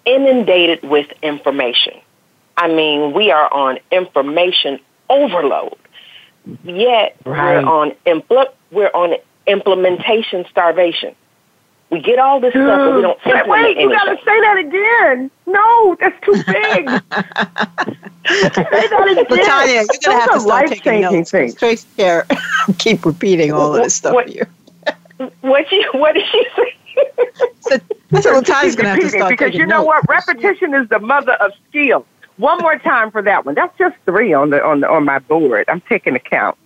inundated with information. I mean, we are on information overload. Yet right. we're on impl- we're on implementation starvation. We get all this Dude, stuff, but we don't implement Wait, anything. you gotta say that again. No, that's too big. say that again. Well, Tanya, you're gonna have to start taking notes. Things. Trace here, keep repeating all of this stuff what, here. what you? What did she say? so, so well, Tanya's gonna have to start because you know notes. what? Repetition is the mother of skill. One more time for that one. That's just three on the on the on my board. I'm taking account.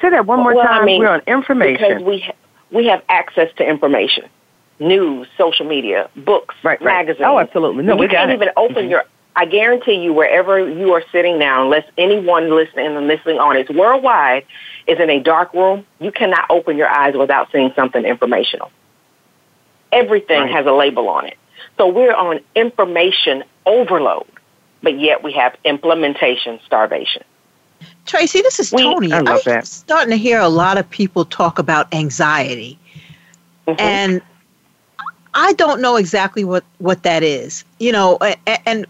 Say that one more Well, time. I mean, We're on information because we ha- we have access to information, news, social media, books, Right, right. magazines. Oh, absolutely. No, you we can't it. even open mm-hmm. your. I guarantee you, wherever you are sitting now, unless anyone listening and listening on is worldwide is in a dark room, you cannot open your eyes without seeing something informational. Everything Right. has a label on it. So we're on information overload, but yet we have implementation starvation. Tracy, this is We- Tony. I love I'm that. starting to hear a lot of people talk about anxiety, Mhm. and I don't know exactly what what that is. You know, a- a- and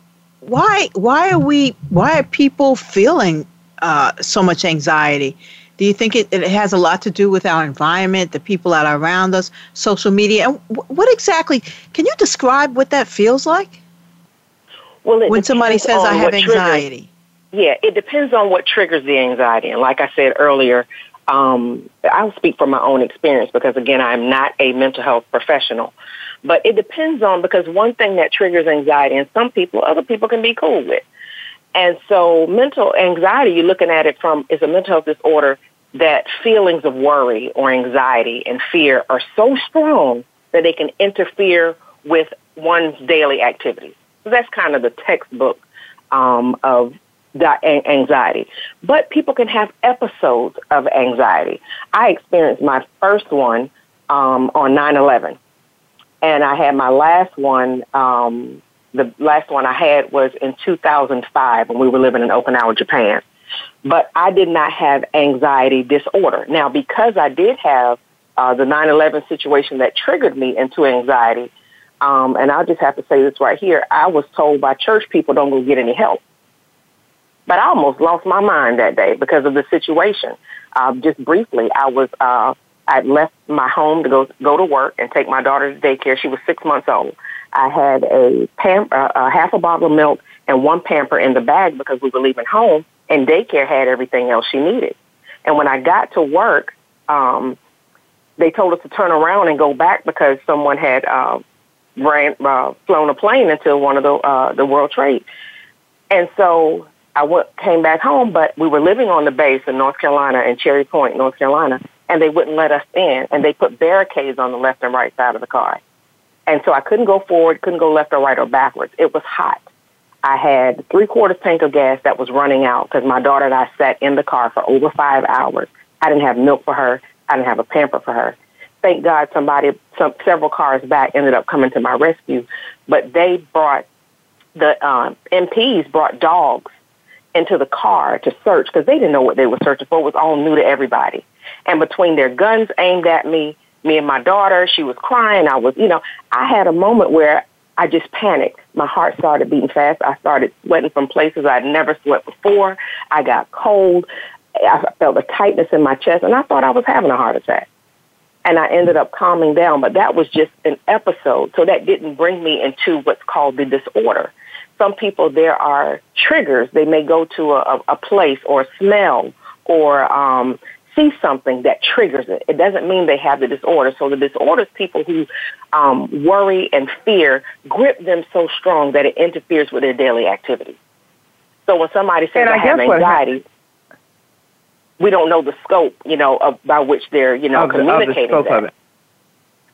why why are we why are people feeling uh, so much anxiety? Do you think it, it has a lot to do with our environment, the people that are around us, social media? And wh- what exactly? Can you describe what that feels like well, it when somebody says I have what triggers- anxiety? Yeah, it depends on what triggers the anxiety. And like I said earlier, um, I'll speak from my own experience because, again, I'm not a mental health professional. But it depends on because one thing that triggers anxiety, and some people, other people can be cool with. And so, mental anxiety, you're looking at it from is a mental health disorder that feelings of worry or anxiety and fear are so strong that they can interfere with one's daily activities. So that's kind of the textbook um, of anxiety. But people can have episodes of anxiety. I experienced my first one um, on 9/11, and I had my last one. Um, the last one I had was in 2005 when we were living in Okinawa, Japan. But I did not have anxiety disorder. Now, because I did have uh, the 9/11 situation that triggered me into anxiety, um, and I'll just have to say this right here: I was told by church people don't go get any help. But I almost lost my mind that day because of the situation. Uh, just briefly, I was uh, I left my home to go go to work and take my daughter to daycare. She was six months old. I had a pam- uh, a half a bottle of milk and one pamper in the bag because we were leaving home, and daycare had everything else she needed. And when I got to work, um, they told us to turn around and go back because someone had uh, ran uh, flown a plane into one of the uh, the World Trade. And so I went, came back home, but we were living on the base in North Carolina, in Cherry Point, North Carolina, and they wouldn't let us in, and they put barricades on the left and right side of the car. And so I couldn't go forward, couldn't go left or right or backwards. It was hot. I had three quarters tank of gas that was running out because my daughter and I sat in the car for over five hours. I didn't have milk for her. I didn't have a pamper for her. Thank God somebody, some, several cars back ended up coming to my rescue, but they brought, the um, MPs brought dogs into the car to search because they didn't know what they were searching for. It was all new to everybody. And between their guns aimed at me, me and my daughter, she was crying. I was, you know, I had a moment where I just panicked. My heart started beating fast. I started sweating from places I'd never sweat before. I got cold. I felt a tightness in my chest, and I thought I was having a heart attack. And I ended up calming down, but that was just an episode. So that didn't bring me into what's called the disorder. Some people, there are triggers. They may go to a, a place or a smell or um, see something that triggers it. It doesn't mean they have the disorder. So the disorder is people who um, worry and fear grip them so strong that it interferes with their daily activities. So when somebody says And I I, have anxiety, we don't know the scope, you know, of, by which they're, you know, of the, of the communicating scope that. of it.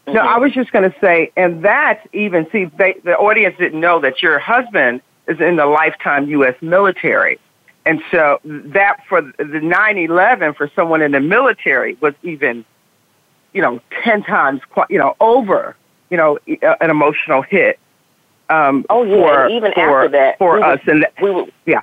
No, I was just going to say, and that's even, see, they, the audience didn't know that your husband is in the lifetime U.S. military. And so that for the 9-11 for someone in the military was even, you know, 10 times, qu- you know, over, you know, uh, an emotional hit. Um, Oh, yeah, for, even for, after that, for we us. were- and we were, Yeah.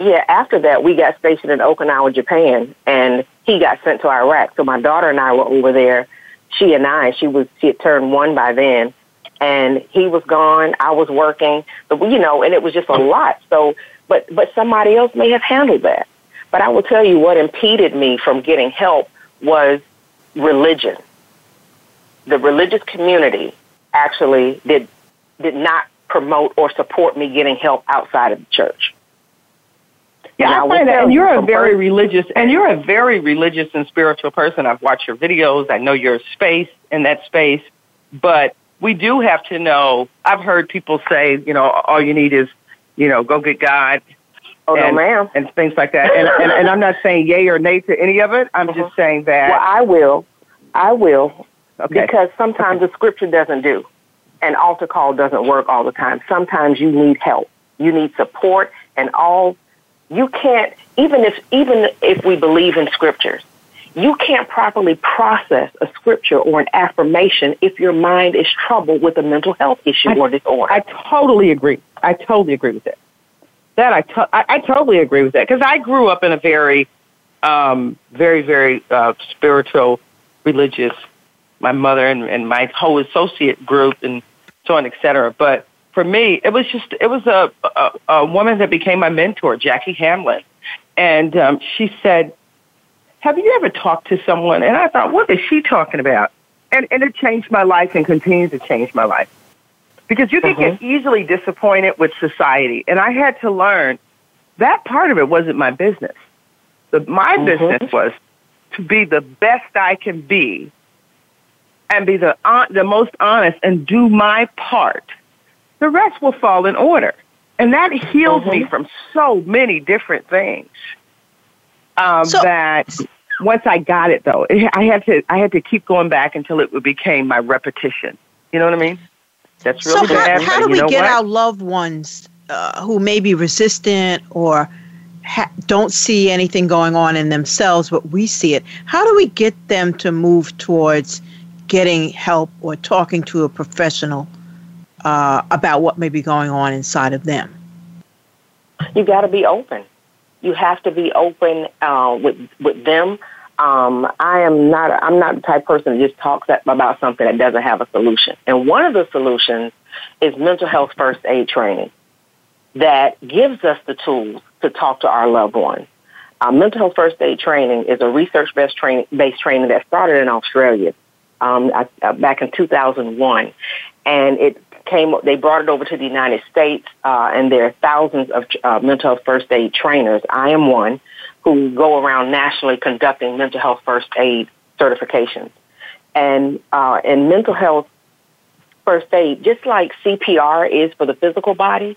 Yeah, after that, we got stationed in Okinawa, Japan, and he got sent to Iraq. So my daughter and I were over there. She and I, she was she had turned one by then, and he was gone. I was working, but we, you know, and it was just a lot. So, but but somebody else may have handled that. But I will tell you what impeded me from getting help was religion. The religious community actually did did not promote or support me getting help outside of the church. Yeah, And I will find that, and you you're a very first- religious, and you're a very religious and spiritual person. I've watched your videos. I know your space in that space, but we do have to know. I've heard people say, you know, all you need is you know, go get God. Oh and, no, ma'am. And things like that. And, and and I'm not saying yay or nay to any of it. I'm just uh-huh. saying that. Well, I will. I will okay. because sometimes the scripture doesn't do. An altar call doesn't work all the time. Sometimes you need help. You need support and all you can't even if even if we believe in scriptures, you can't properly process a scripture or an affirmation if your mind is troubled with a mental health issue I- or disorder. I totally agree. I totally agree with that. That I, to- I, I totally agree with that because I grew up in a very, um, very, very uh, spiritual, religious. My mother and, and my whole associate group and so on, et cetera. But for me, it was just it was a a, a woman that became my mentor, Jackie Hamlin, and um, she said, "Have you ever talked to someone?" And I thought, "What is she talking about?" And and it changed my life and continues to change my life because you can get easily disappointed with society. And I had to learn that part of it wasn't my business. The, my Mhm. business was to be the best I can be and be the, hon- the most honest and do my part. The rest will fall in order. And that healed me from so many different things. Um, So- that once I got it though, I had to I had to keep going back until it became my repetition. You know what I mean? That's really so how, how do you we know get what? our loved ones uh, who may be resistant or ha- don't see anything going on in themselves but we see it how do we get them to move towards getting help or talking to a professional uh, about what may be going on inside of them you got to be open. You have to be open uh, with with them. Um, I am not. I'm not the type of person that just talks about something that doesn't have a solution. And one of the solutions is mental health first aid training that gives us the tools to talk to our loved ones. Uh, mental health first aid training is a research based training based training that started in Australia um, uh, back in 2001, and it came. They brought it over to the United States, uh, and there are thousands of uh, mental health first aid trainers. I am one who go around nationally conducting mental health first aid certifications, and uh, in mental health first aid, just like CPR is for the physical body,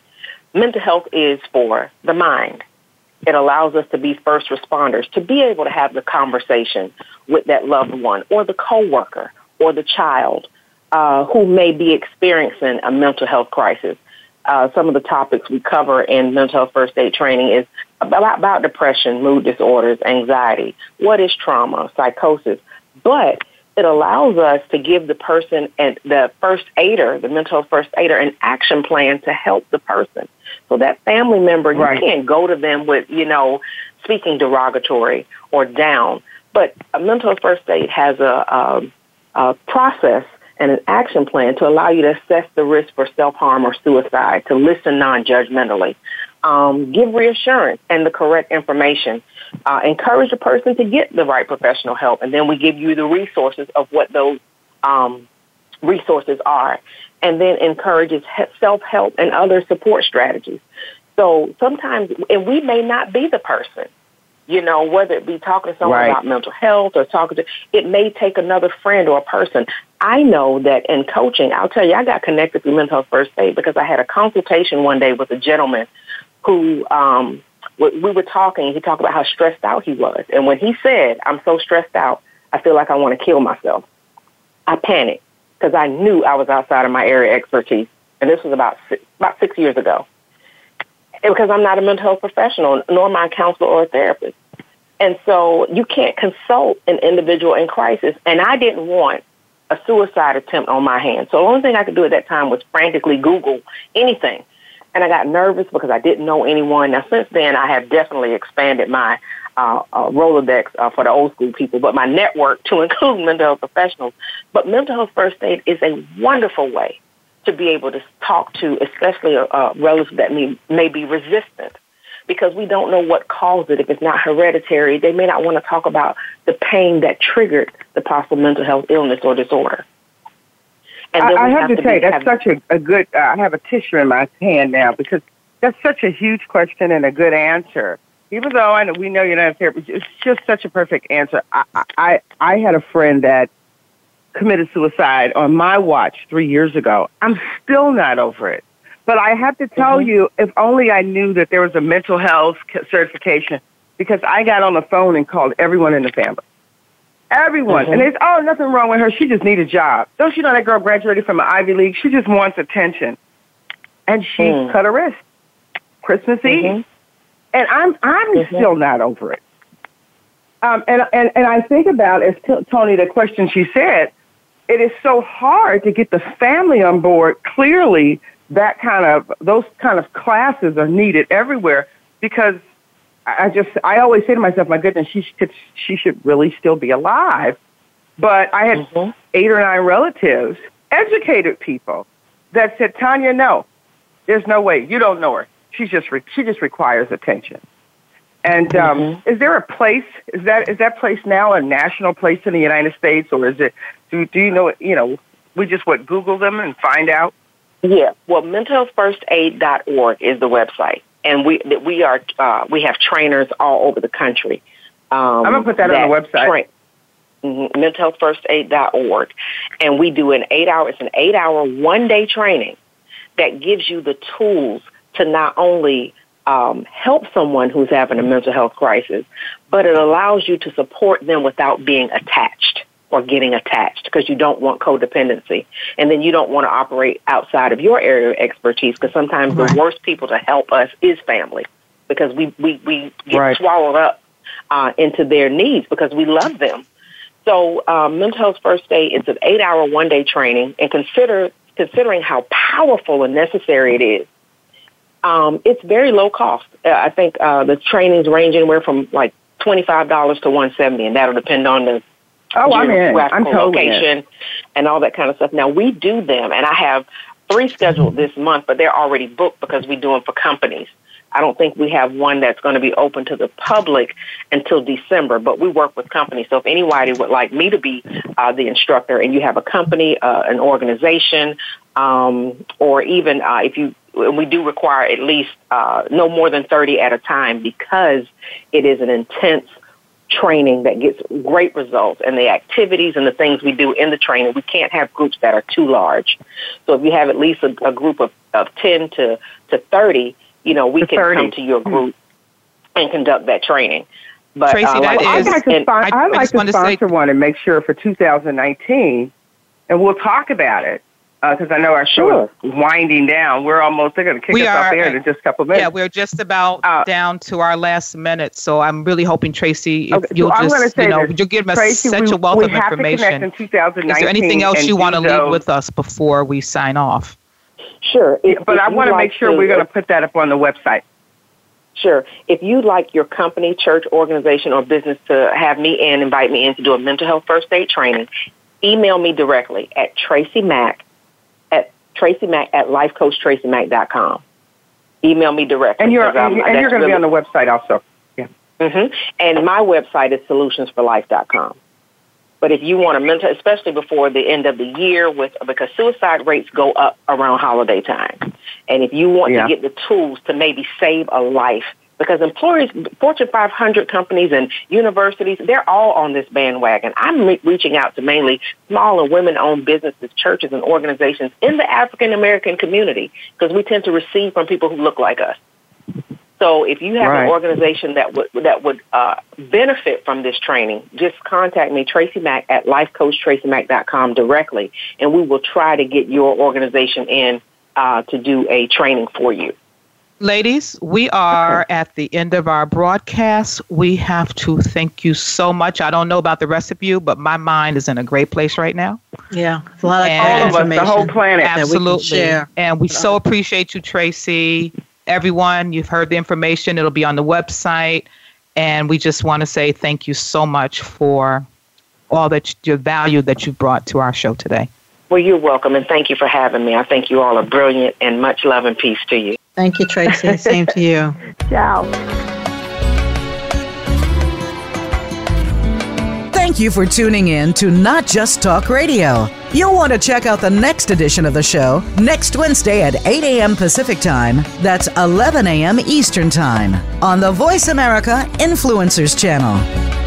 mental health is for the mind. It allows us to be first responders, to be able to have the conversation with that loved one or the coworker or the child uh, who may be experiencing a mental health crisis. Uh, some of the topics we cover in mental health first aid training is about, about depression, mood disorders, anxiety, what is trauma, psychosis. But it allows us to give the person and the first aider, the mental first aider, an action plan to help the person. So that family member, you can't go to them with, you know, speaking derogatory or down. But a mental first aid has a, um a process and an action plan to allow you to assess the risk for self-harm or suicide, to listen non-judgmentally, um, give reassurance and the correct information, uh, encourage a person to get the right professional help, and then we give you the resources of what those um, resources are, and then encourages self-help and other support strategies. So sometimes, and we may not be the person, you know, whether it be talking to someone Right. about mental health or talking to, it may take another friend or a person. I know that in coaching, I'll tell you, I got connected through mental health first aid because I had a consultation one day with a gentleman who, um, we we were talking, he talked about how stressed out he was. And when he said, I'm so stressed out, I feel like I want to kill myself, I panicked because I knew I was outside of my area of expertise. And this was about six, about six years ago. And because I'm not a mental health professional, nor am I a counselor or a therapist. And so you can't consult an individual in crisis. And I didn't want a suicide attempt on my hands. So the only thing I could do at that time was frantically Google anything. And I got nervous because I didn't know anyone. Now, since then, I have definitely expanded my uh, uh, Rolodex uh, for the old school people, but my network to include mental health professionals. But mental health first aid is a wonderful way to be able to talk to, especially a, a relative that may, may be resistant, because we don't know what caused it. If it's not hereditary, they may not want to talk about the pain that triggered the possible mental health illness or disorder. And I, I we have to say that's have- such a, a good. Uh, I have a tissue in my hand now because that's such a huge question and a good answer. Even though I know we know you're not a therapist, it's just such a perfect answer. I, I I had a friend that committed suicide on my watch three years ago. I'm still not over it. But I have to tell mm-hmm. you, if only I knew that there was a mental health certification, because I got on the phone and called everyone in the family. Everyone. Mm-hmm. And it's, oh, nothing wrong with her. She just needs a job. Don't you know that girl graduated from an Ivy League? She just wants attention. And she mm. cut her wrist. Christmas mm-hmm. Eve. And I'm, I'm mm-hmm. still not over it. Um, and, and, and I think about, as t- Tony, the question she said, it is so hard to get the family on board. Clearly, that kind of, those kind of classes are needed everywhere because I just, I always say to myself, my goodness, she should, she should really still be alive. But I had mm-hmm. eight or nine relatives, educated people, that said, Tanya, no, there's no way. You don't know her. She's just, re- she just requires attention. And um, mm-hmm. is there a place? Is that is that place now a national place in the United States, or is it? Do do you know? You know, we just what Google them and find out. Yeah, well, mentalhealthfirstaid.org is the website, and we that we are uh, we have trainers all over the country. Um, I'm gonna put that, that on the website. Tra- mm-hmm, mentalhealthfirstaid.org, and we do an eight hour. It's an eight hour one day training that gives you the tools to not only um, help someone who's having a mental health crisis, but it allows you to support them without being attached or getting attached because you don't want codependency. And then you don't want to operate outside of your area of expertise because sometimes right. the worst people to help us is family because we, we, we get right. swallowed up uh, into their needs because we love them. So um, Mental Health First Aid is an eight-hour one-day training, and consider considering how powerful and necessary it is. Um, it's very low cost. Uh, I think uh, the trainings range anywhere from like twenty-five dollars to one seventy, and that'll depend on the Oh, I'm in. I'm totally location in. and all that kind of stuff. Now we do them, and I have three scheduled this month, but they're already booked because we do them for companies. I don't think we have one that's going to be open to the public until December, but we work with companies. So if anybody would like me to be uh, the instructor and you have a company, uh, an organization, um, or even uh, if you, we do require at least uh, no more than 30 at a time because it is an intense training that gets great results and the activities and the things we do in the training, we can't have groups that are too large. So if you have at least a, a group of, of 10 to, to 30, you know, we can 30. come to your group and conduct that training. But Tracy, uh, that I'd like to, spon- I'd like to sponsor say- one and make sure for 2019, and we'll talk about it because uh, I know our show sure. is winding down. We're almost, they're going to kick we us are, off air in just a couple minutes. Yeah, we're just about uh, down to our last minute. So I'm really hoping, Tracy, if okay, you'll so just, you know, you'll give us Tracy, such we, a wealth of information. in is there anything else you want to leave with us before we sign off? Sure. If, but if I want to make sure we're going to put that up on the website. Sure. If you'd like your company, church, organization, or business to have me in, invite me in to do a mental health first aid training, email me directly at Tracy Mack Tracy Mack at lifecoachtracymack.com. Email me directly. And you're, and, and you're going to be on the website also. Yeah. Mm-hmm. And my website is solutionsforlife.com. But if you want a mentor, especially before the end of the year, with because suicide rates go up around holiday time, and if you want yeah. to get the tools to maybe save a life because employers, Fortune 500 companies and universities, they're all on this bandwagon. I'm re- reaching out to mainly small and women-owned businesses, churches, and organizations in the African American community because we tend to receive from people who look like us. So if you have right. an organization that would that would uh, benefit from this training, just contact me, Tracy Mack at lifecoachtracymack.com directly, and we will try to get your organization in uh, to do a training for you. Ladies, we are at the end of our broadcast. We have to thank you so much. I don't know about the rest of you, but my mind is in a great place right now. Yeah, it's a lot of all of us, the whole planet. Absolutely. And we so appreciate you, Tracy. Everyone, you've heard the information. It'll be on the website. And we just want to say thank you so much for all that your value that you brought to our show today. Well, you're welcome, and thank you for having me. I think you all are brilliant, and much love and peace to you. Thank you, Tracy. Same to you. Ciao. Thank you for tuning in to Not Just Talk Radio. You'll want to check out the next edition of the show next Wednesday at 8 a.m. Pacific Time. That's 11 a.m. Eastern Time on the Voice America Influencers Channel.